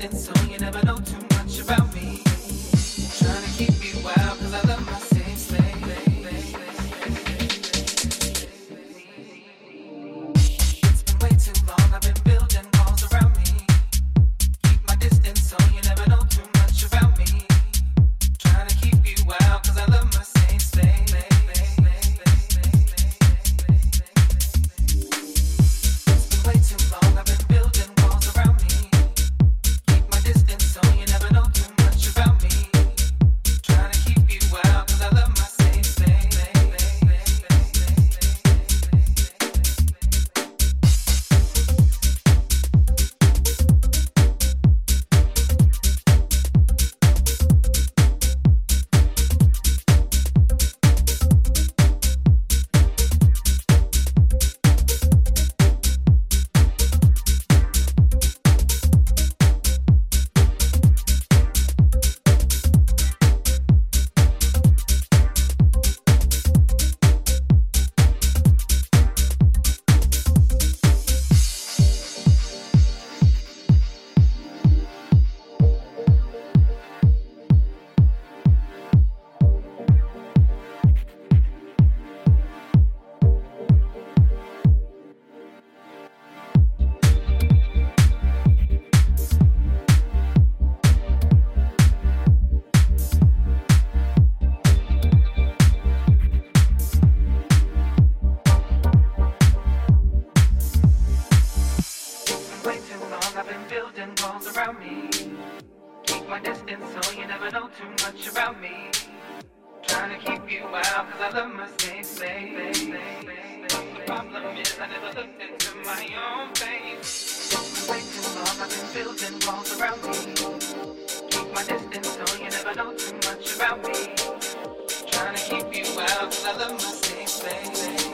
and so you never know. About me. Trying to keep you out, cause I love my space, baby. The problem is I never looked into my own face. Way too long I've been building walls around me. Keep my distance so you never know too much about me. Trying to keep you out, cause I love my space, baby.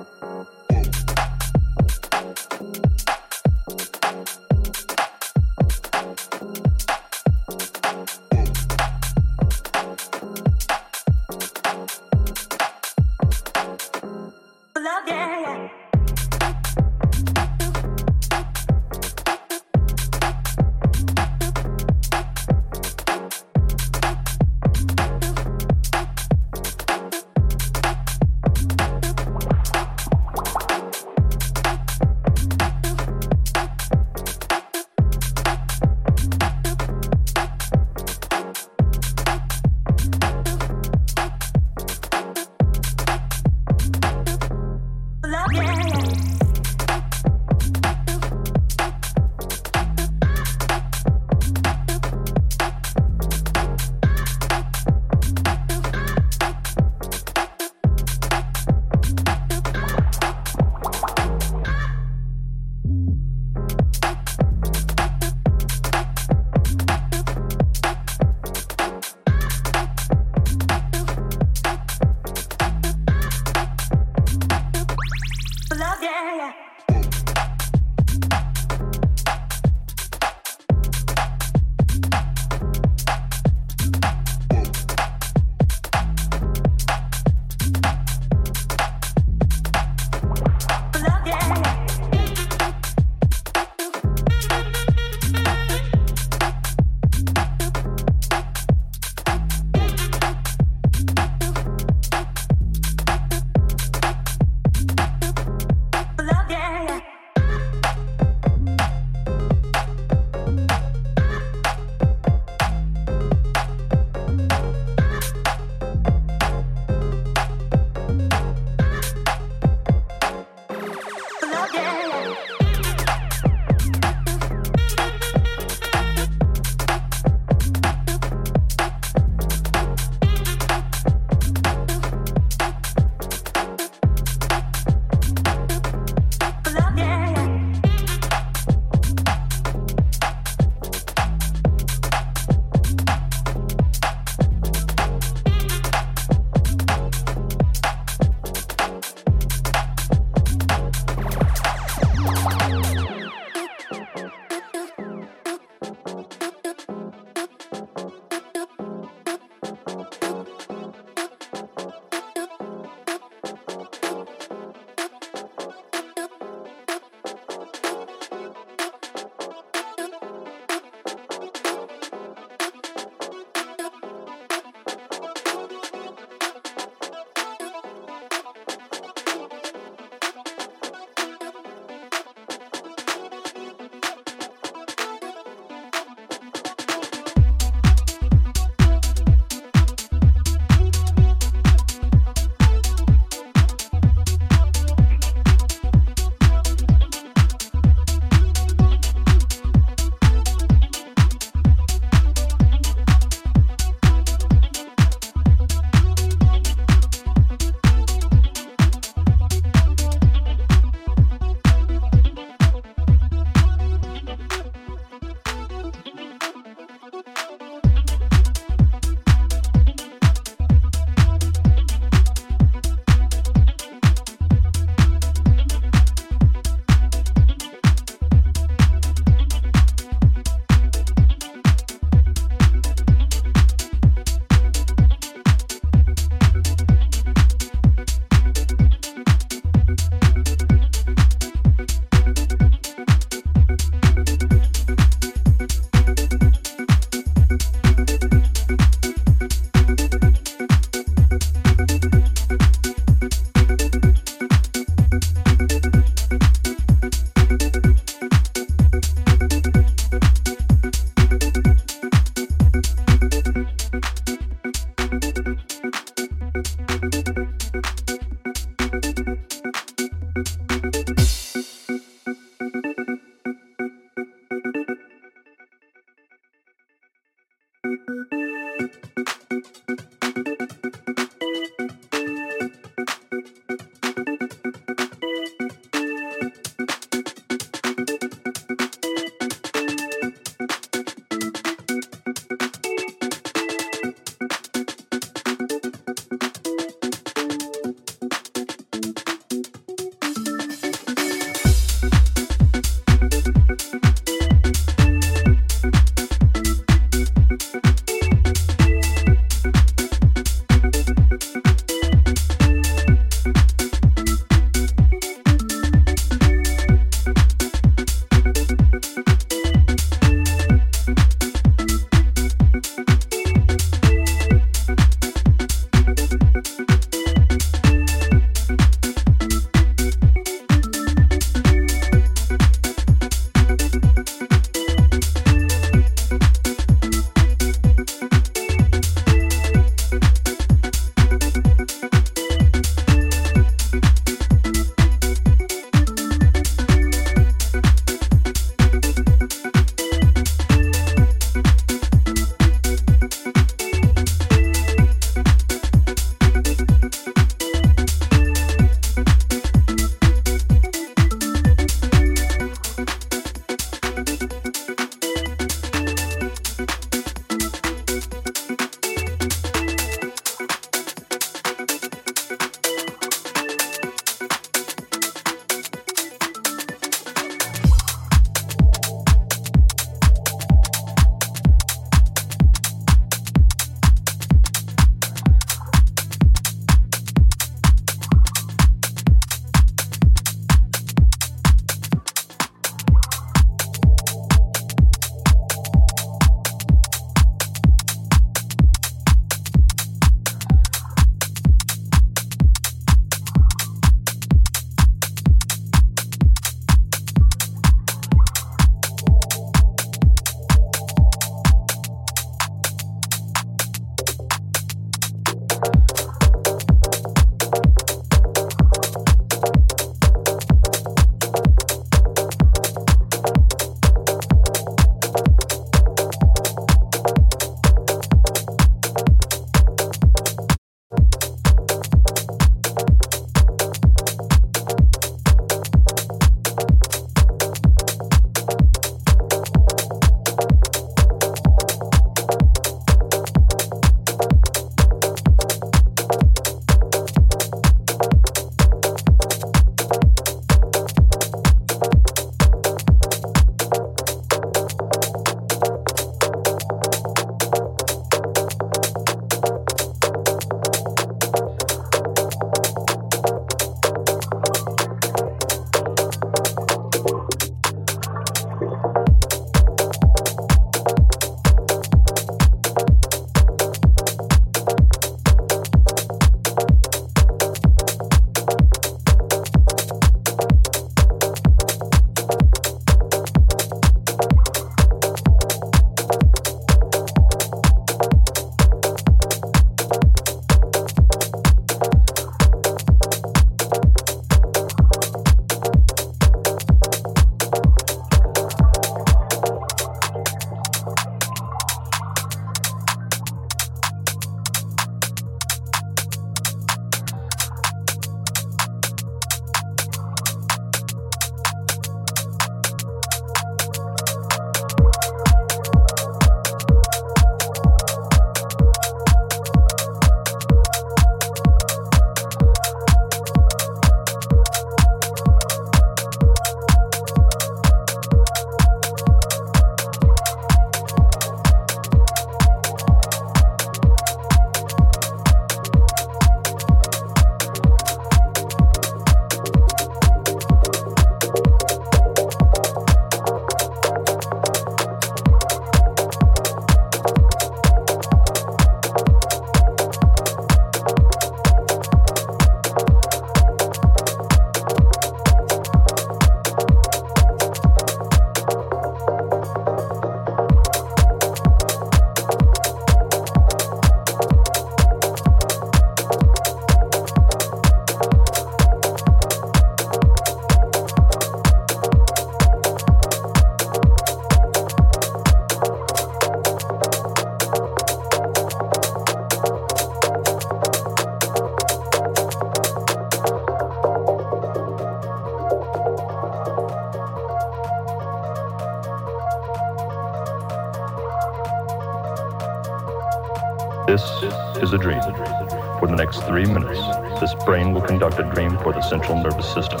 Brain will conduct a dream for the central nervous system.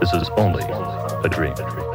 This is only a dream.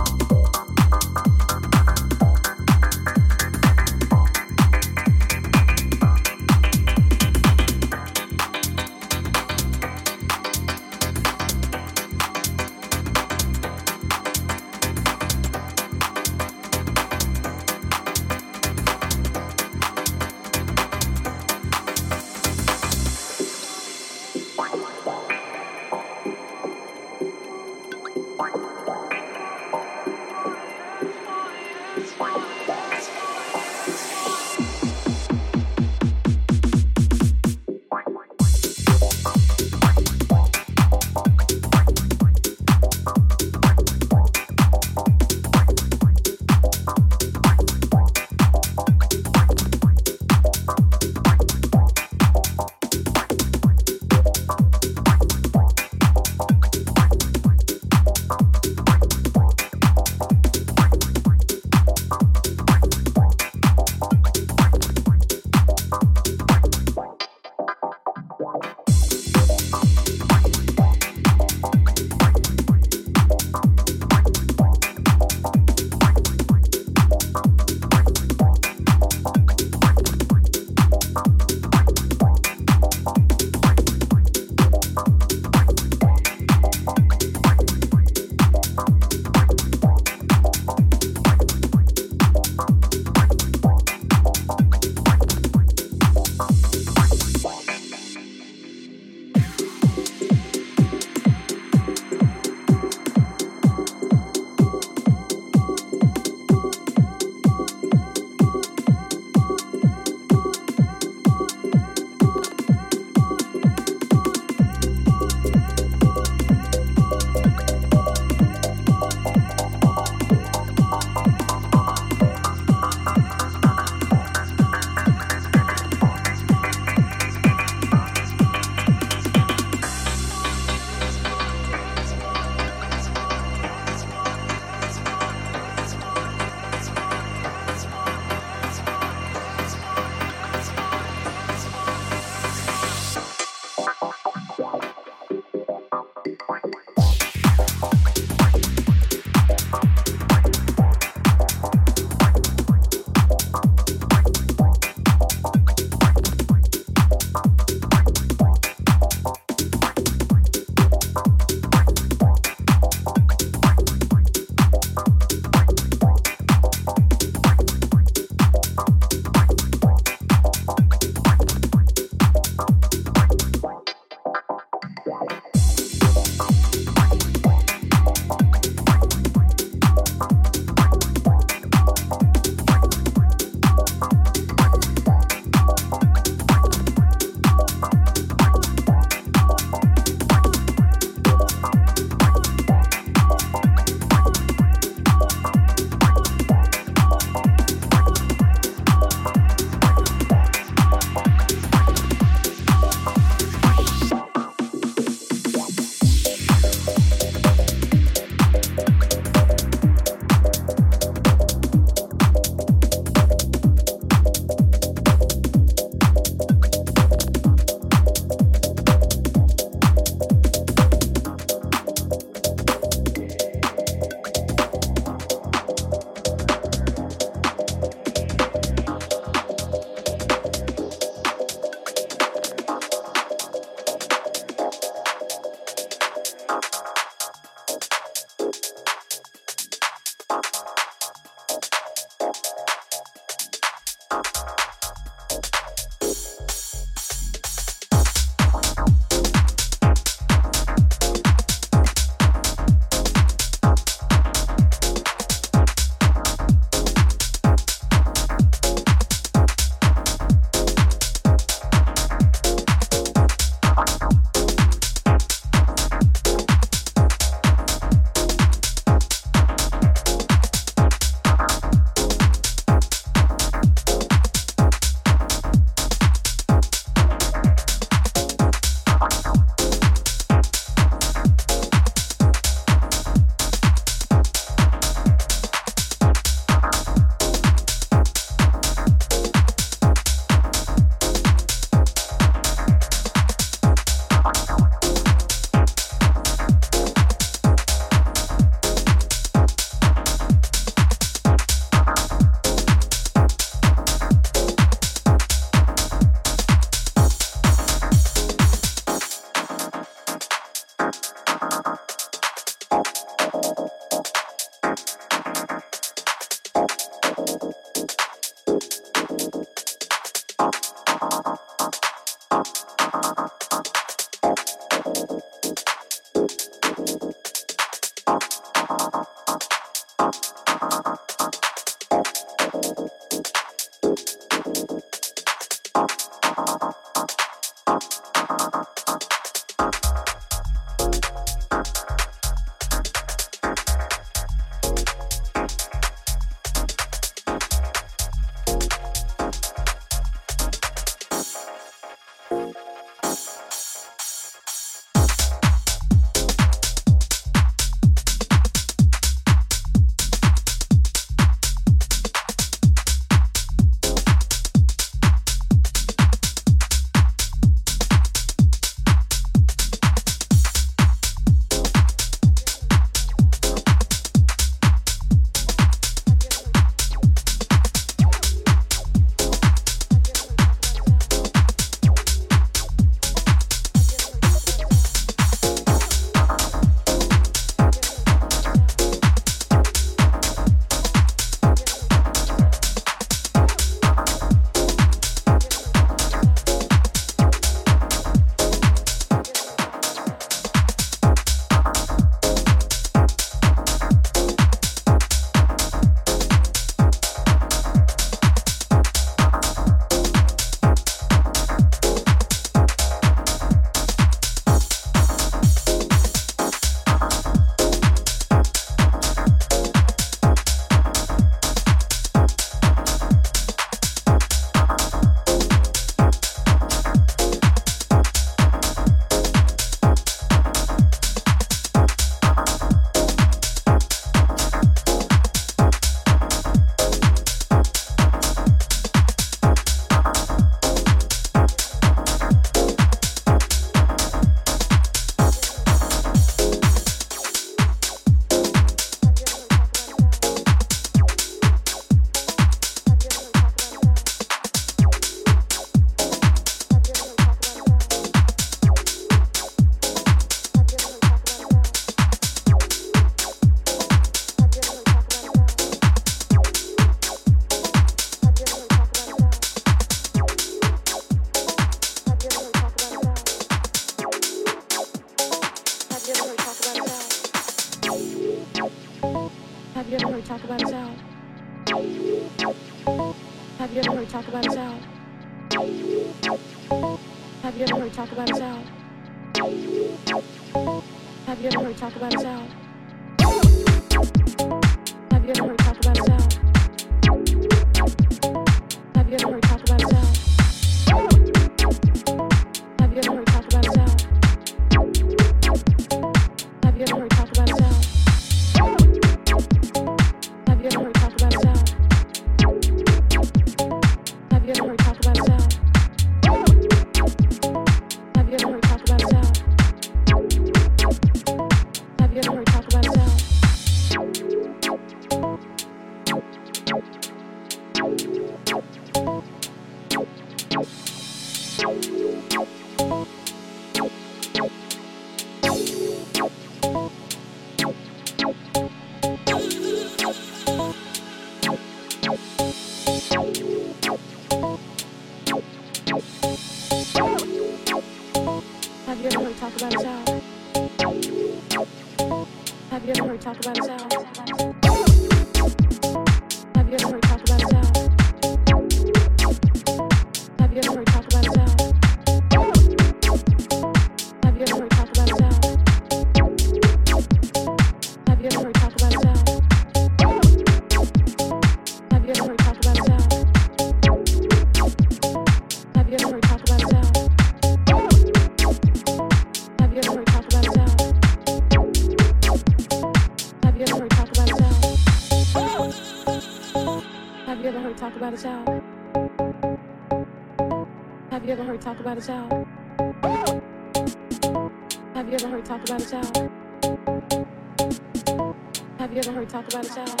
talk about a child?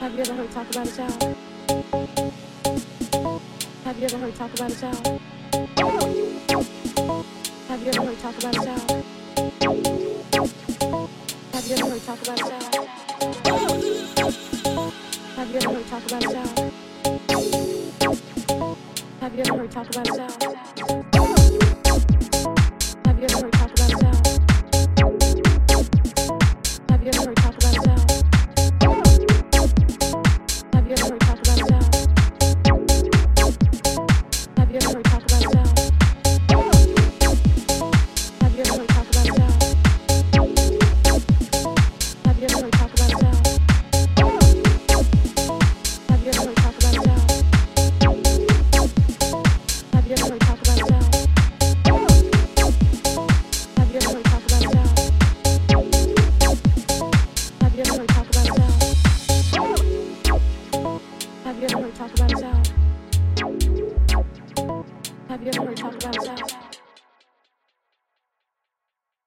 Have you ever heard talk about a child? Have you ever heard talk about a child? Have you ever heard talk about a child? Have you ever heard talk about a child? Have you ever heard talk about a child? Have you ever heard talk about a child?